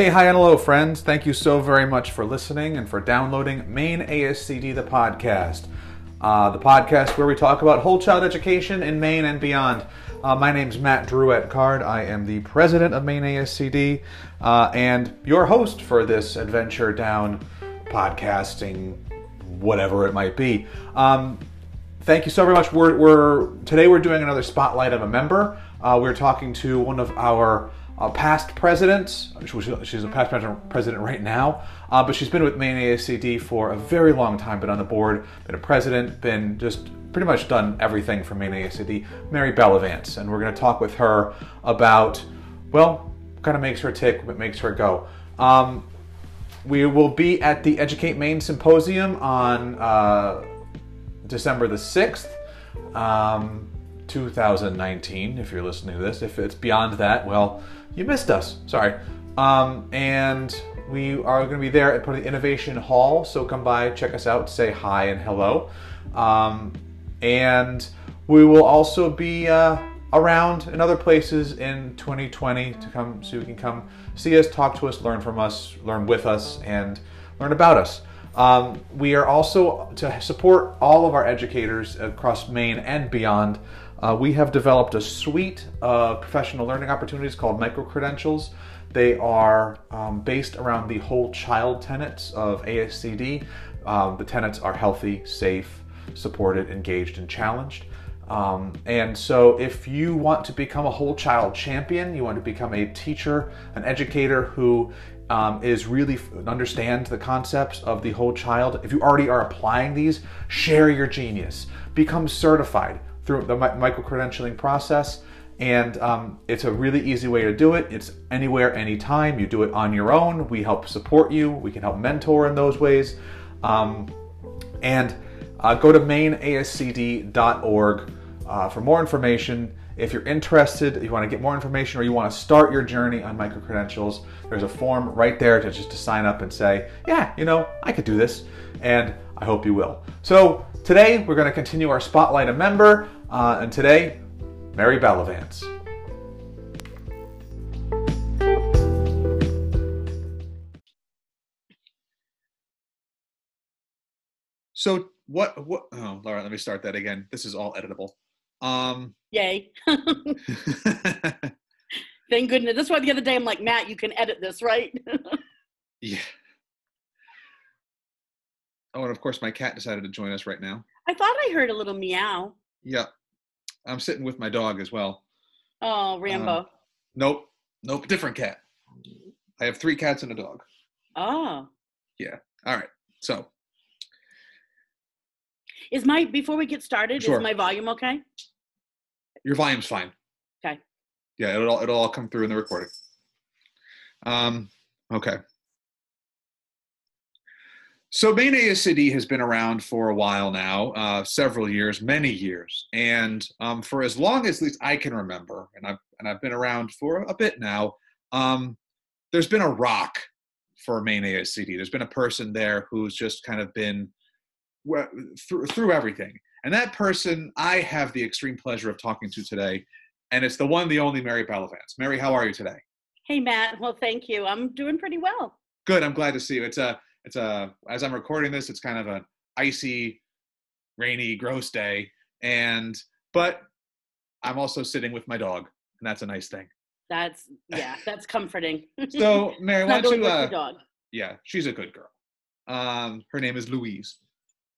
Hey, hi, and hello, friends. Thank you so very much for listening and for downloading Maine ASCD, the podcast. Uh, the podcast where we talk about whole child education in Maine and beyond. Uh, my name's Matt Drewette Card. I am the president of Maine ASCD uh, and your host for this adventure down podcasting, whatever it might be. Um, thank you so very much. We're, we're today we're doing another spotlight of a member. Uh, we're talking to one of our uh, past presidents. She's a past president right now, uh, but she's been with Maine ASCD for a very long time. Been on the board, been a president, been just pretty much done everything for Maine ASCD. Mary Bellavance, and we're going to talk with her about well, kind of makes her tick, what makes her go. Um, we will be at the Educate Maine Symposium on uh, December the 6th. Um, 2019, if you're listening to this. If it's beyond that, well, you missed us. Sorry. Um, and we are going to be there at the Innovation Hall, so come by, check us out, say hi and hello. Um, and we will also be uh, around in other places in 2020 to come so you can come see us, talk to us, learn from us, learn with us, and learn about us. Um, we are also to support all of our educators across Maine and beyond. Uh, we have developed a suite of professional learning opportunities called micro credentials. They are um, based around the whole child tenets of ASCD. Um, the tenets are healthy, safe, supported, engaged, and challenged. Um, and so, if you want to become a whole child champion, you want to become a teacher, an educator who um, is really understand the concepts of the whole child. If you already are applying these, share your genius, become certified through the micro credentialing process. And um, it's a really easy way to do it. It's anywhere, anytime. You do it on your own. We help support you. We can help mentor in those ways. Um, and uh, go to maineascd.org uh, for more information. If you're interested, you want to get more information, or you want to start your journey on micro credentials, there's a form right there to just to sign up and say, yeah, you know, I could do this, and I hope you will. So today we're going to continue our spotlight a member, uh, and today, Mary Bellavance. So what what oh Laura, let me start that again. This is all editable. Um, Yay. Thank goodness. That's why the other day I'm like, Matt, you can edit this, right? yeah. Oh, and of course, my cat decided to join us right now. I thought I heard a little meow. Yeah. I'm sitting with my dog as well. Oh, Rambo. Um, nope. Nope. Different cat. I have three cats and a dog. Oh. Yeah. All right. So. Is my, before we get started, sure. is my volume okay? Your volume's fine. Okay. Yeah, it'll all, it'll all come through in the recording. Um, okay. So Maine ASCD has been around for a while now, uh, several years, many years, and um, for as long as at least I can remember, and I've and I've been around for a bit now. Um, there's been a rock for Maine ASCD. There's been a person there who's just kind of been through, through everything. And that person I have the extreme pleasure of talking to today, and it's the one, the only Mary Bellavance. Mary, how are you today? Hey, Matt. Well, thank you. I'm doing pretty well. Good. I'm glad to see you. It's a, it's a, as I'm recording this, it's kind of an icy, rainy, gross day. And, but I'm also sitting with my dog, and that's a nice thing. That's, yeah, that's comforting. so, Mary, why don't you, uh, dog. yeah, she's a good girl. Um, her name is Louise.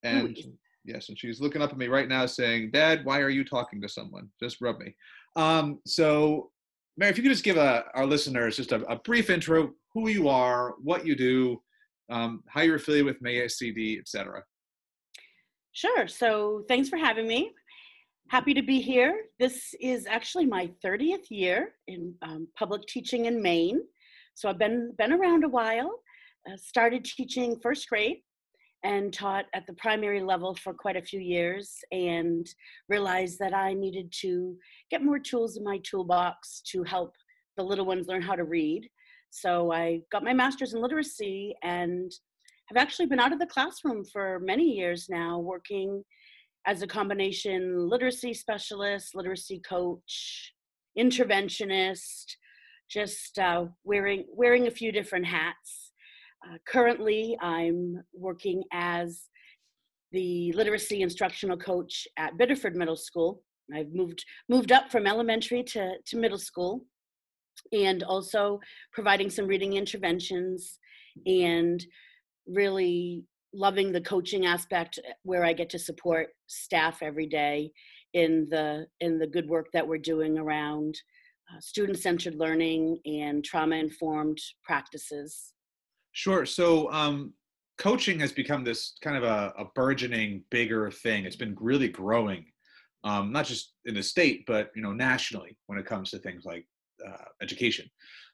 And Louise. Yes, and she's looking up at me right now saying, Dad, why are you talking to someone? Just rub me. Um, so, Mary, if you could just give a, uh, our listeners just a, a, brief intro, who you are, what you do, um, how you're affiliated with MASCD, etc. Sure. So, thanks for having me. Happy to be here. This is actually my 30th year in um, public teaching in Maine. So, I've been, been around a while. Uh, started teaching first grade and taught at the primary level for quite a few years and realized that I needed to get more tools in my toolbox to help the little ones learn how to read. So I got my master's in literacy and have actually been out of the classroom for many years now, working as a combination literacy specialist, literacy coach, interventionist, just uh, wearing wearing a few different hats. Uh, currently, I'm working as the literacy instructional coach at Biddeford Middle School. I've moved moved up from elementary to, to middle school, and also providing some reading interventions and really loving the coaching aspect eh, where I get to support staff every day in the in the good work that we're doing around uh, student-centered learning and trauma-informed practices. Sure. So um, coaching has become this kind of a, a, burgeoning, bigger thing. It's been really growing, um, not just in the state, but you know nationally when it comes to things like uh, education.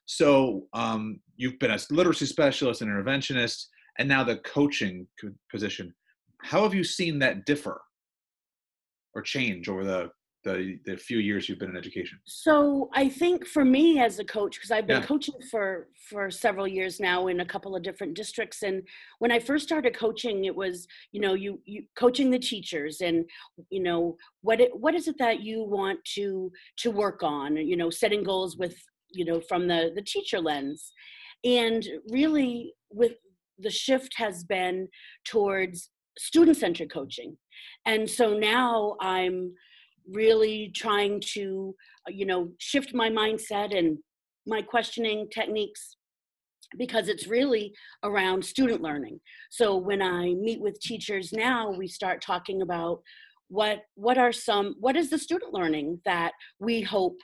So um, you've been a literacy specialist and interventionist and now the coaching position how have you seen that differ or change over the the, the few years you've been in education so i think for me as a coach because i've been yeah. coaching for for several years now in a couple of different districts and when i first started coaching it was you know you you coaching the teachers and you know what it what is it that you want to to work on you know setting goals with you know from the the teacher lens and really with the shift has been towards student centered coaching. And so now I'm really trying to, uh, you know, shift my mindset and my questioning techniques because it's really around student learning. So when I meet with teachers now, we start talking about what what are some what is the student learning that we hope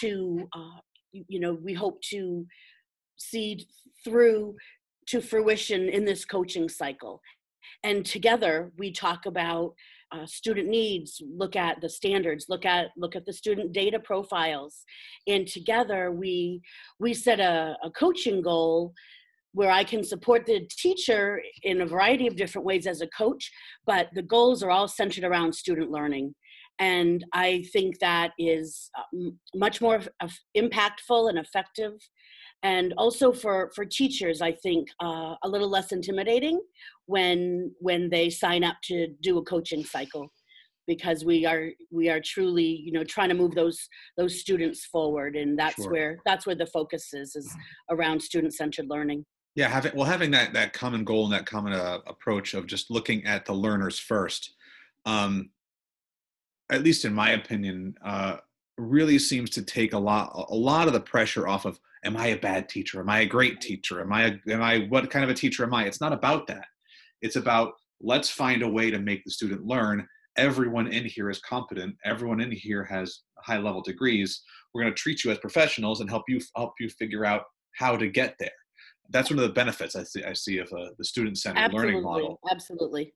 to uh, you know we hope to see through to fruition in this coaching cycle. And together we talk about uh, student needs, look at the standards, look at look at the student data profiles, and together we we set a, a coaching goal where I can support the teacher in a variety of different ways as a coach, but the goals are all centered around student learning. And I think that is uh, much more impactful and effective and also for for teachers i think uh, a little less intimidating when when they sign up to do a coaching cycle because we are we are truly you know trying to move those those students forward and that's sure. where that's where the focus is is around student centered learning yeah having well having that that common goal and that common uh, approach of just looking at the learners first um at least in my opinion uh really seems to take a lot a lot of the pressure off of am i a bad teacher? Am i a great teacher? Am i a, am i what kind of a teacher am i? It's not about that. It's about let's find a way to make the student learn. Everyone in here is competent. Everyone in here has high level degrees. We're going to treat you as professionals and help you help you figure out how to get there. That's one of the benefits i see i see of uh, the student centered learning model. Absolutely.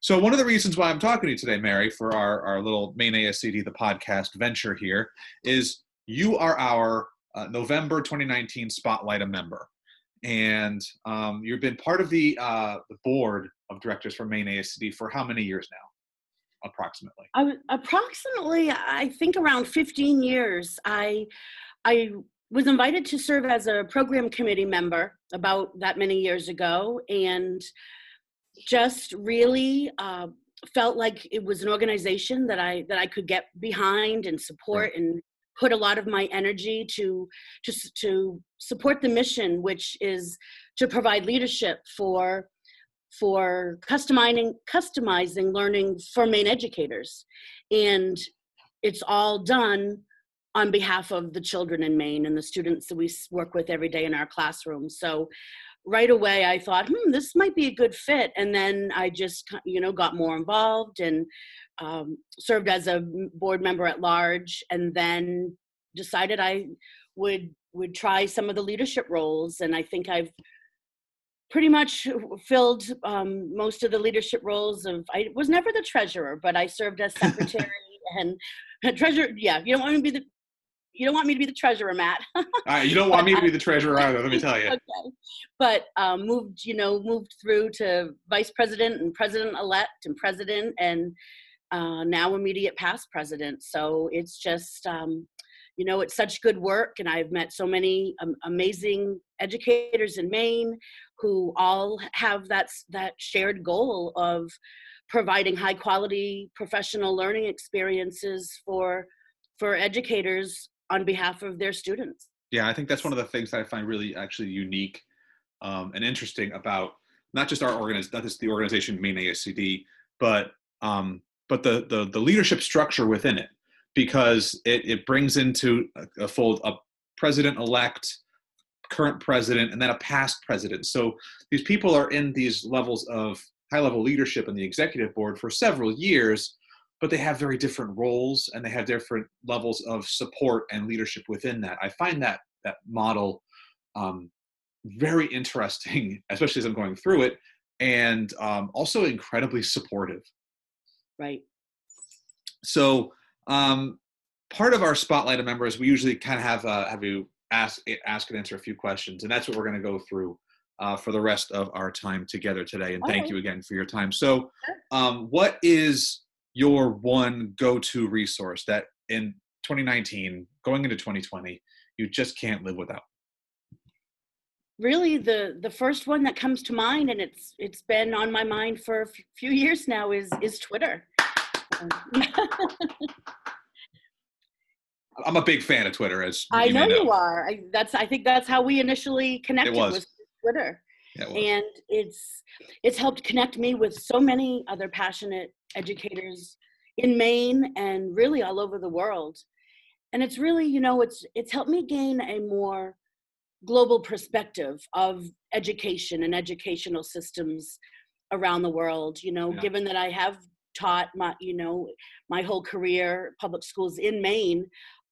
So one of the reasons why I'm talking to you today, Mary, for our, our little Maine ASCD, the podcast venture here, is you are our uh, November 2019 Spotlight a member. And um, you've been part of the, uh, the board of directors for Maine ASCD for how many years now, approximately? I, approximately, I think around 15 years. I, I was invited to serve as a program committee member about that many years ago. And just really uh, felt like it was an organization that I that I could get behind and support and put a lot of my energy to to to support the mission, which is to provide leadership for for customizing customizing learning for Maine educators, and it's all done on behalf of the children in Maine and the students that we work with every day in our classrooms. So right away I thought, hmm, this might be a good fit. And then I just, you know, got more involved and um, served as a board member at large, and then decided I would would try some of the leadership roles. And I think I've pretty much filled um, most of the leadership roles of. I was never the treasurer, but I served as secretary and treasurer. Yeah, you don't want to be the you don't want me to be the treasurer, Matt. you don't want me to be the treasurer either. Let me tell you. okay, but um, moved, you know, moved through to vice president and president elect and president, and uh, now immediate past president. So it's just, um, you know, it's such good work, and I've met so many um, amazing educators in Maine who all have that that shared goal of providing high quality professional learning experiences for for educators on behalf of their students. Yeah, I think that's one of the things that I find really actually unique um, and interesting about not just our organization, not just the organization Maine ASCD, but um, but the, the the leadership structure within it, because it, it brings into a, a fold a president elect, current president, and then a past president. So these people are in these levels of high level leadership in the executive board for several years, but they have very different roles and they have different levels of support and leadership within that. I find that that model um, very interesting, especially as I'm going through it, and um, also incredibly supportive. Right. So um, part of our spotlight of members, we usually kind of have uh, have you ask ask and answer a few questions, and that's what we're going to go through uh, for the rest of our time together today. And thank you again for your time. So, um, what is your one go-to resource that in 2019, going into 2020, you just can't live without? Really, the the first one that comes to mind, and it's it's been on my mind for a few years now, is is Twitter. I'm a big fan of Twitter, as I know, know, you are. I, that's I think that's how we initially connected. It was. was Twitter, it was. and it's it's helped connect me with so many other passionate educators in Maine and really all over the world. And it's really, you know, it's it's helped me gain a more global perspective of education and educational systems around the world. You know, yeah. given that I have taught my, you know, my whole career public schools in Maine,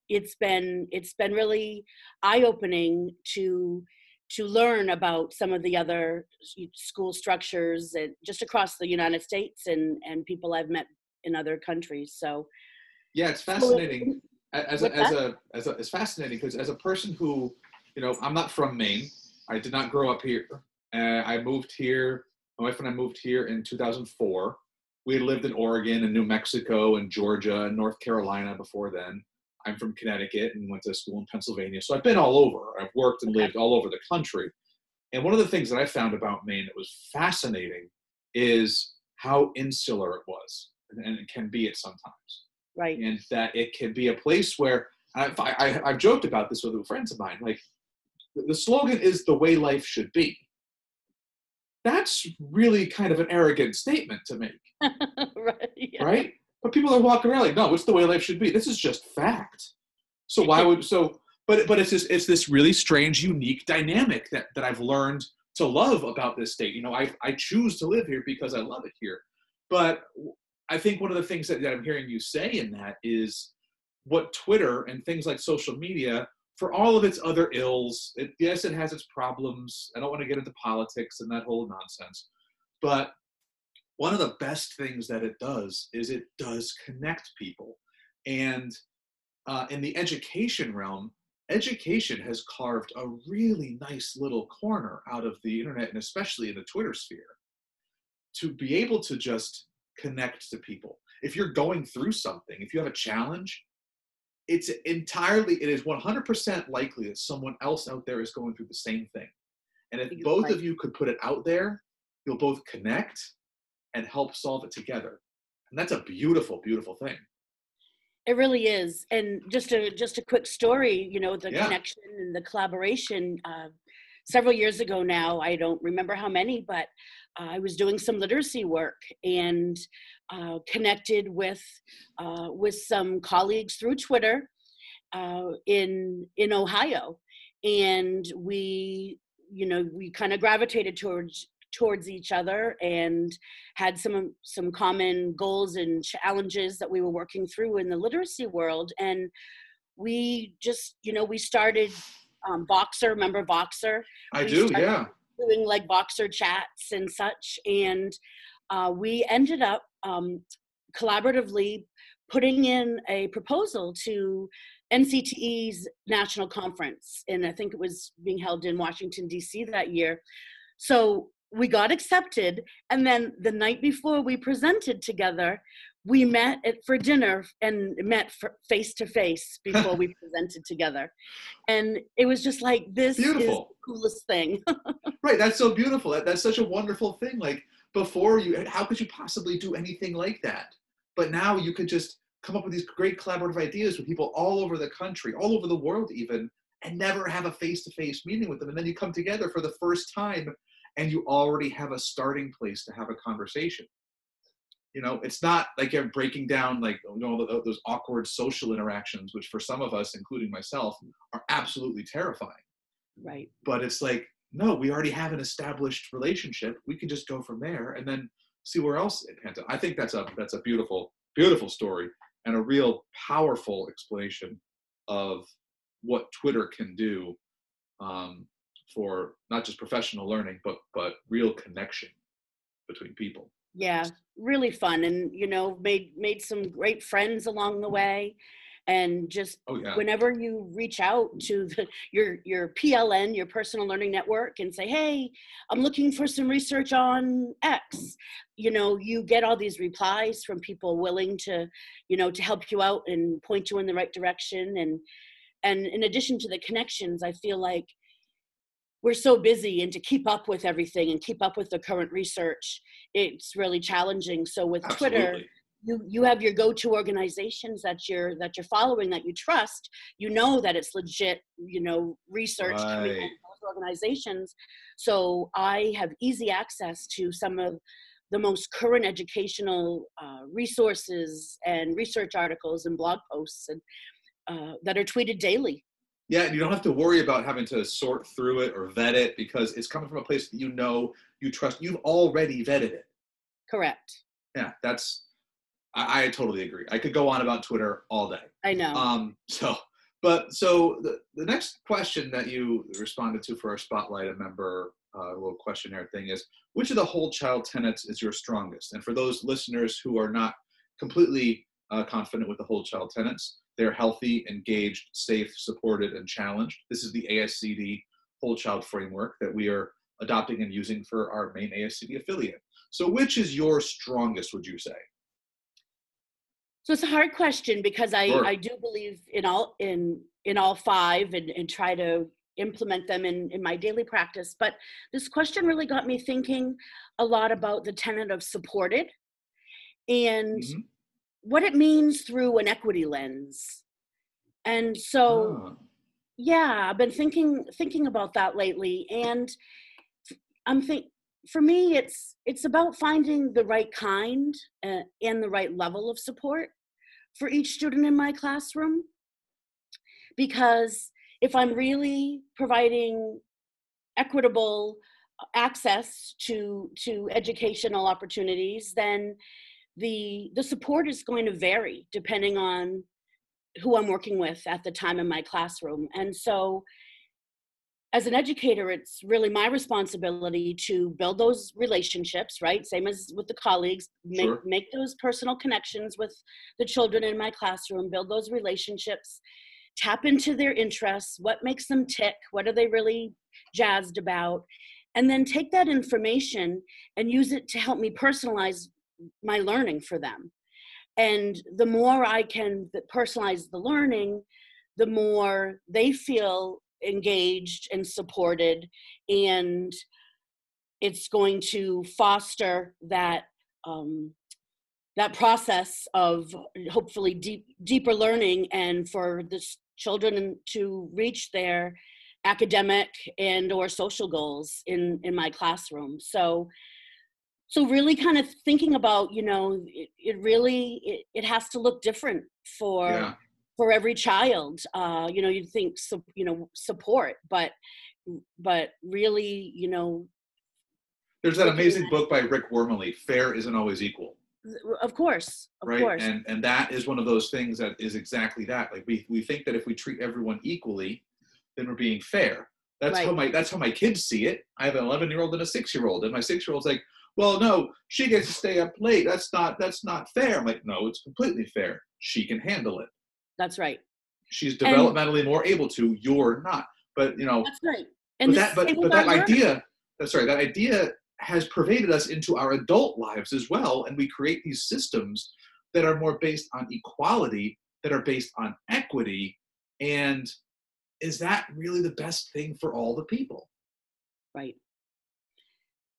it's been it's been really eye-opening to to learn about some of the other school structures and just across the United States and and people I've met in other countries. So yeah, it's fascinating. as a, as a as a it's fascinating because as a person who you know I'm not from Maine. I did not grow up here. Uh, I moved here. My wife and I moved here in 2004. We had lived in Oregon and New Mexico and Georgia and North Carolina before then. I'm from Connecticut and went to school in Pennsylvania. So I've been all over. I've worked and lived all over the country. And one of the things that I found about Maine that was fascinating is how insular it was, and it can be at sometimes. Right. And that it can be a place where I, I, I've joked about this with friends of mine. Like the slogan is the way life should be. That's really kind of an arrogant statement to make. right. Yeah. Right? But people are walking around like, no, it's the way life should be. This is just fact. So why would so but but it's just it's this really strange, unique dynamic that that I've learned to love about this state. You know, I I choose to live here because I love it here. But I think one of the things that, that I'm hearing you say in that is what Twitter and things like social media, for all of its other ills, it, yes, it has its problems. I don't want to get into politics and that whole nonsense. But one of the best things that it does is it does connect people. And uh, in the education realm, education has carved a really nice little corner out of the internet and especially in the Twitter sphere to be able to just connect to people. If you're going through something, if you have a challenge, it's entirely, it is 100% likely that someone else out there is going through the same thing. And if both of you could put it out there, you'll both connect and help solve it together. And that's a beautiful, beautiful thing. It really is. And just a just a quick story, you know, the yeah. connection and the collaboration. Uh, several years ago now, I don't remember how many, but uh, I was doing some literacy work and uh, connected with uh, with some colleagues through Twitter uh, in in Ohio, and we you know we kind of gravitated towards towards each other and had some some common goals and challenges that we were working through in the literacy world and we just you know we started um, Voxer remember Voxer i we do yeah doing like Voxer chats and such and uh, we ended up um, collaboratively putting in a proposal to NCTE's national conference, and I think it was being held in Washington, D.C. that year. So we got accepted and then the night before we presented together we met at, for dinner and met face to face before we presented together. And it was just like this beautiful. is the coolest thing. Right that's so beautiful. That, that's such a wonderful thing like before you how could you possibly do anything like that? But now you could just come up with these great collaborative ideas with people all over the country all over the world even and never have a face-to-face meeting with them. And then you come together for the first time and you already have a starting place to have a conversation. You know it's not like you're breaking down like you know those awkward social interactions which for some of us including myself are absolutely terrifying. Right. But it's like no we already have an established relationship. We can just go from there and then see where else it pans out. I think that's a that's a beautiful beautiful story and a real powerful explanation of what twitter can do um, for not just professional learning but but real connection between people. Yeah really fun and you know made made some great friends along the way. And just oh, yeah. whenever you reach out to the, your your pln your personal learning network and say hey i'm looking for some research on x you know you get all these replies from people willing to you know to help you out and point you in the right direction. And and in addition to the connections i feel like we're so busy and to keep up with everything and keep up with the current research it's really challenging so with Absolutely. twitter you you have your go-to organizations that you're that you're following that you trust you know that it's legit you know research coming Right. from those organizations so i have easy access to some of the most current educational uh, resources and research articles and blog posts and uh, that are tweeted daily Yeah, and you don't have to worry about having to sort through it or vet it because it's coming from a place that you know, you trust. You've already vetted it. correct Yeah, that's. I, I totally agree. I could go on about Twitter all day. i know Um, so, but so the, the next question that you responded to for our spotlight a member uh, little questionnaire thing is which of the whole child tenets is your strongest? And for those listeners who are not completely uh, confident with the whole child tenants. they're healthy, engaged, safe, supported, and challenged. This is the ASCD whole child framework that we are adopting and using for our Maine ASCD affiliate. So, which is your strongest, would you say? So it's a hard question because I, Sure. I do believe in all in in all five and, and try to implement them in, in my daily practice. But this question really got me thinking a lot about the tenet of supported and Mhm. What it means through an equity lens. And so Ah, yeah i've been thinking thinking about that lately and i'm think for me it's it's about finding the right kind uh, and the right level of support for each student in my classroom because if i'm really providing equitable access to to educational opportunities then the the support is going to vary depending on who I'm working with at the time in my classroom. And so, as an educator, it's really my responsibility to build those relationships, right? Same as with the colleagues, make, Sure. make those personal connections with the children in my classroom, build those relationships, tap into their interests, what makes them tick, what are they really jazzed about, and then take that information and use it to help me personalize my learning for them. And the more i can personalize the learning the more they feel engaged and supported and it's going to foster that um, that process of hopefully deep deeper learning and for the children to reach their academic and or social goals in in my classroom. So so really kind of thinking about you know it, it really it, it has to look different for yeah. for every child uh you know you'd think so you know support but but really you know There's that amazing at- book by Rick Wormeli, Fair Isn't Always Equal. of course of right course and and that is one of those things that is exactly that like we we think that if we treat everyone equally then we're being fair that's how my that's how my kids see it. I have an 11 year old and a 6 year old and my 6 year old's like well no she gets to stay up late. That's not that's not fair. I'm like no it's completely fair. She can handle it. That's right. She's And- developmentally more able to you're not. But you know that's right. And the that but, but that idea sorry that idea has pervaded us into our adult lives as well and we create these systems that are more based on equality that are based on equity and is that really the best thing for all the people? Right.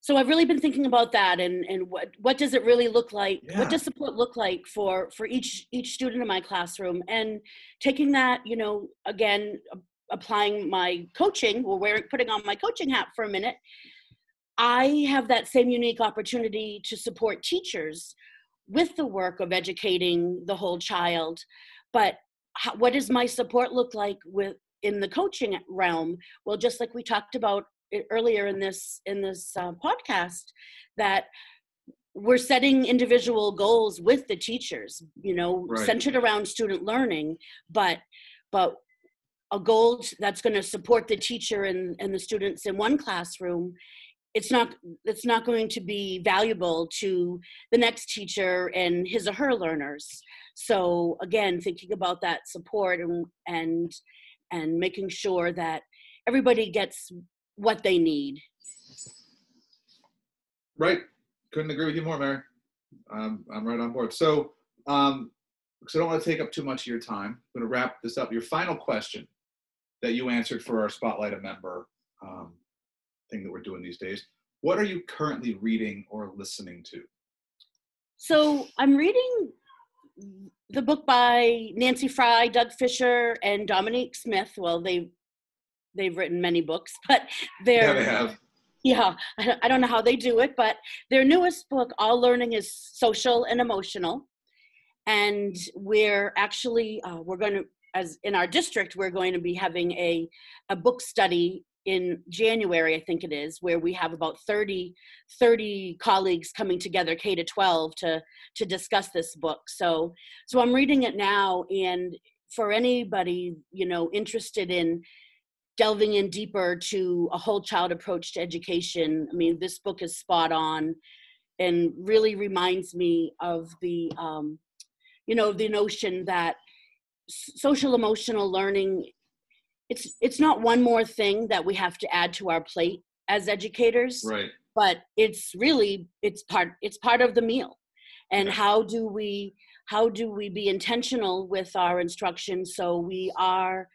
So i've really been thinking about that and and what what does it really look like? Yeah. what does support look like for for each each student in my classroom? And taking that you know again applying my coaching or wearing putting on my coaching hat for a minute i have that same unique opportunity to support teachers with the work of educating the whole child. But how, what does my support look like with in the coaching realm well just like we talked about earlier in this in this uh, podcast that we're setting individual goals with the teachers you know right. centered around student learning but but a goal that's going to support the teacher and, and the students in one classroom it's not it's not going to be valuable to the next teacher and his or her learners so again thinking about that support and and and making sure that everybody gets what they need right couldn't agree with you more mary um, i'm right on board so um, because i don't want to take up too much of your time i'm going to wrap this up your final question that you answered for our spotlight a member um, thing that we're doing these days. What are you currently reading or listening to? So I'm reading the book by Nancy Frey, Doug Fisher, and Dominique Smith. Well, they they've written many books, but they're yeah, they have. Yeah, I don't know how they do it, but their newest book, All Learning is Social and Emotional, and we're actually uh, we're going to as in our district, we're going to be having a, a book study in January, I think it is, where we have about 30, 30 colleagues coming together, K to 12, to, to discuss this book. So, so I'm reading it now, and for anybody, you know, interested in delving in deeper to a whole child approach to education, I mean, this book is spot on and really reminds me of the, um, you know, the notion that social emotional learning it's it's not one more thing that we have to add to our plate as educators right. but it's really it's part it's part of the meal. And how do we how do we be intentional with our instruction so we are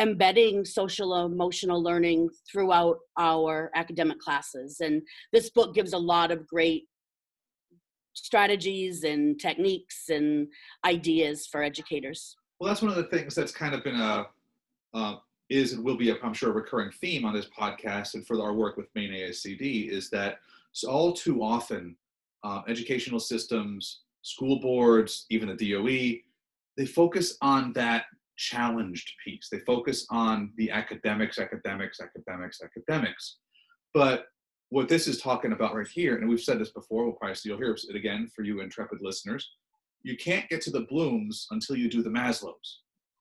embedding social emotional learning throughout our academic classes? And this book gives a lot of great strategies and techniques and ideas for educators. Well, that's one of the things that's kind of been a uh, is and will be, I'm sure, a recurring theme on this podcast and for our work with Maine ASCD is that all too often uh, educational systems, school boards, even the DOE, they focus on that challenged piece. They focus on the academics, academics, academics, academics. But what this is talking about right here, and we've said this before, we'll probably you'll hear it again for you intrepid listeners, you can't get to the blooms until you do the maslows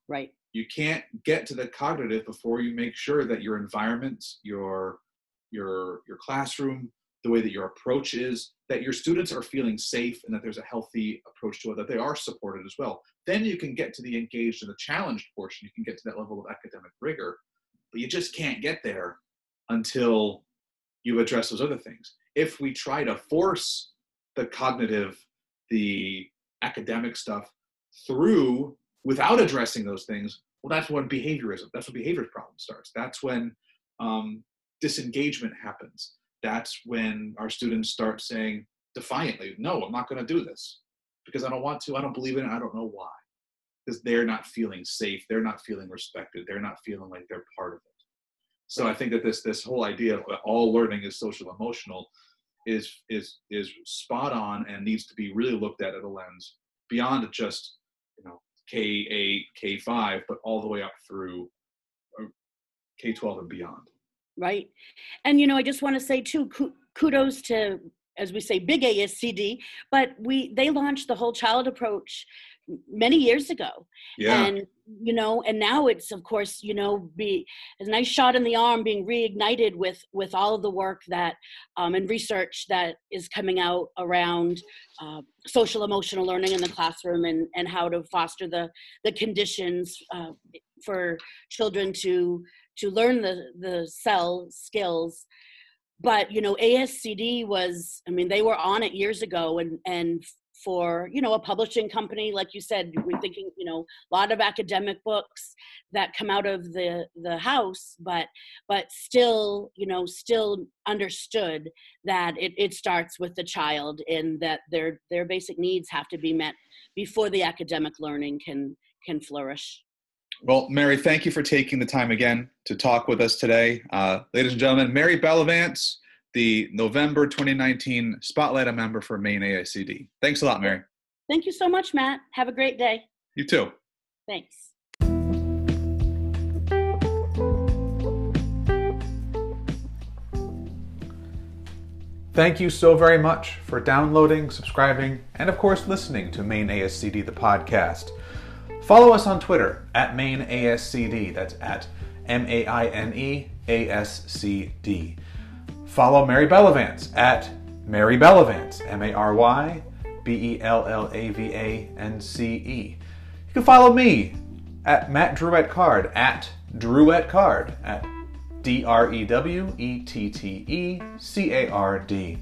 right you can't get to the cognitive before you make sure that your environment your your your classroom the way that your approach is that your students are feeling safe and that there's a healthy approach to it that they are supported as well. Then you can get to the engaged and the challenged portion. You can get to that level of academic rigor but you just can't get there until you address those other things. If we try to force the cognitive the academic stuff through without addressing those things, well, that's when behaviorism, that's when behavior problem starts. That's when um, disengagement happens. That's when our students start saying defiantly, no, I'm not going to do this because I don't want to, I don't believe in it, I don't know why. Because they're not feeling safe, they're not feeling respected, they're not feeling like they're part of it. So I think that this this whole idea of all learning is social emotional is is is spot on and needs to be really looked at at a lens beyond just you know K8, K5, but all the way up through uh, K12 and beyond. Right, and you know I just want to say too, kudos to as we say big ASCD, but we they launched the whole child approach many years ago yeah. and you know and now it's of course you know be a nice shot in the arm being reignited with with all of the work that um, and research that is coming out around uh, social emotional learning in the classroom and and how to foster the the conditions uh, for children to to learn the the SEL skills but you know ascd was i mean they were on it years ago and and for you know a publishing company like you said we're thinking you know a lot of academic books that come out of the the house but but still you know still understood that it, it starts with the child and that their their basic needs have to be met before the academic learning can can flourish Well, Mary, thank you for taking the time again to talk with us today. Uh, ladies and gentlemen, Mary Bellavance, the November 2019 Spotlight a member for Maine ASCD. Thanks a lot, Mary. Thank you so much, Matt. Have a great day. You too. Thanks. Thank you so very much for downloading, subscribing, and of course listening to Maine ASCD, the podcast. Follow us on Twitter at Maine ASCD. That's at M A I N E A S C D. Follow Mary Bellavance at Mary Bellavance, M A R Y B E L L A V A N C E. You can follow me at Matt Drewette Card, at Drewette Card, at D R E W E T T E C A R D.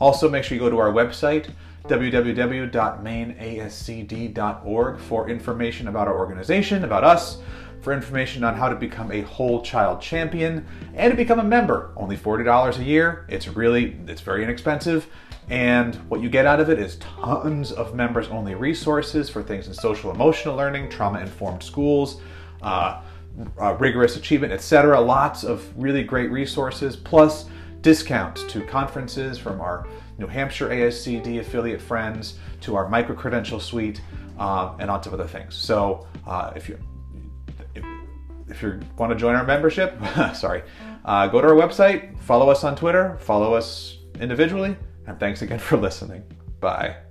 Also, make sure you go to our website, www.maineascd.org, for information about our organization, about us, for information on how to become a whole child champion, and to become a member. Only $40 a year. It's really, it's very inexpensive. And what you get out of it is tons of members only resources for things in social emotional learning, trauma informed schools, uh, uh, rigorous achievement, etc. Lots of really great resources, plus discounts to conferences from our New Hampshire ASCD affiliate friends to our micro credential suite, uh, and lots of other things. So uh, if you if you want to join our membership, sorry, uh, go to our website, follow us on Twitter, follow us individually, and thanks again for listening. Bye.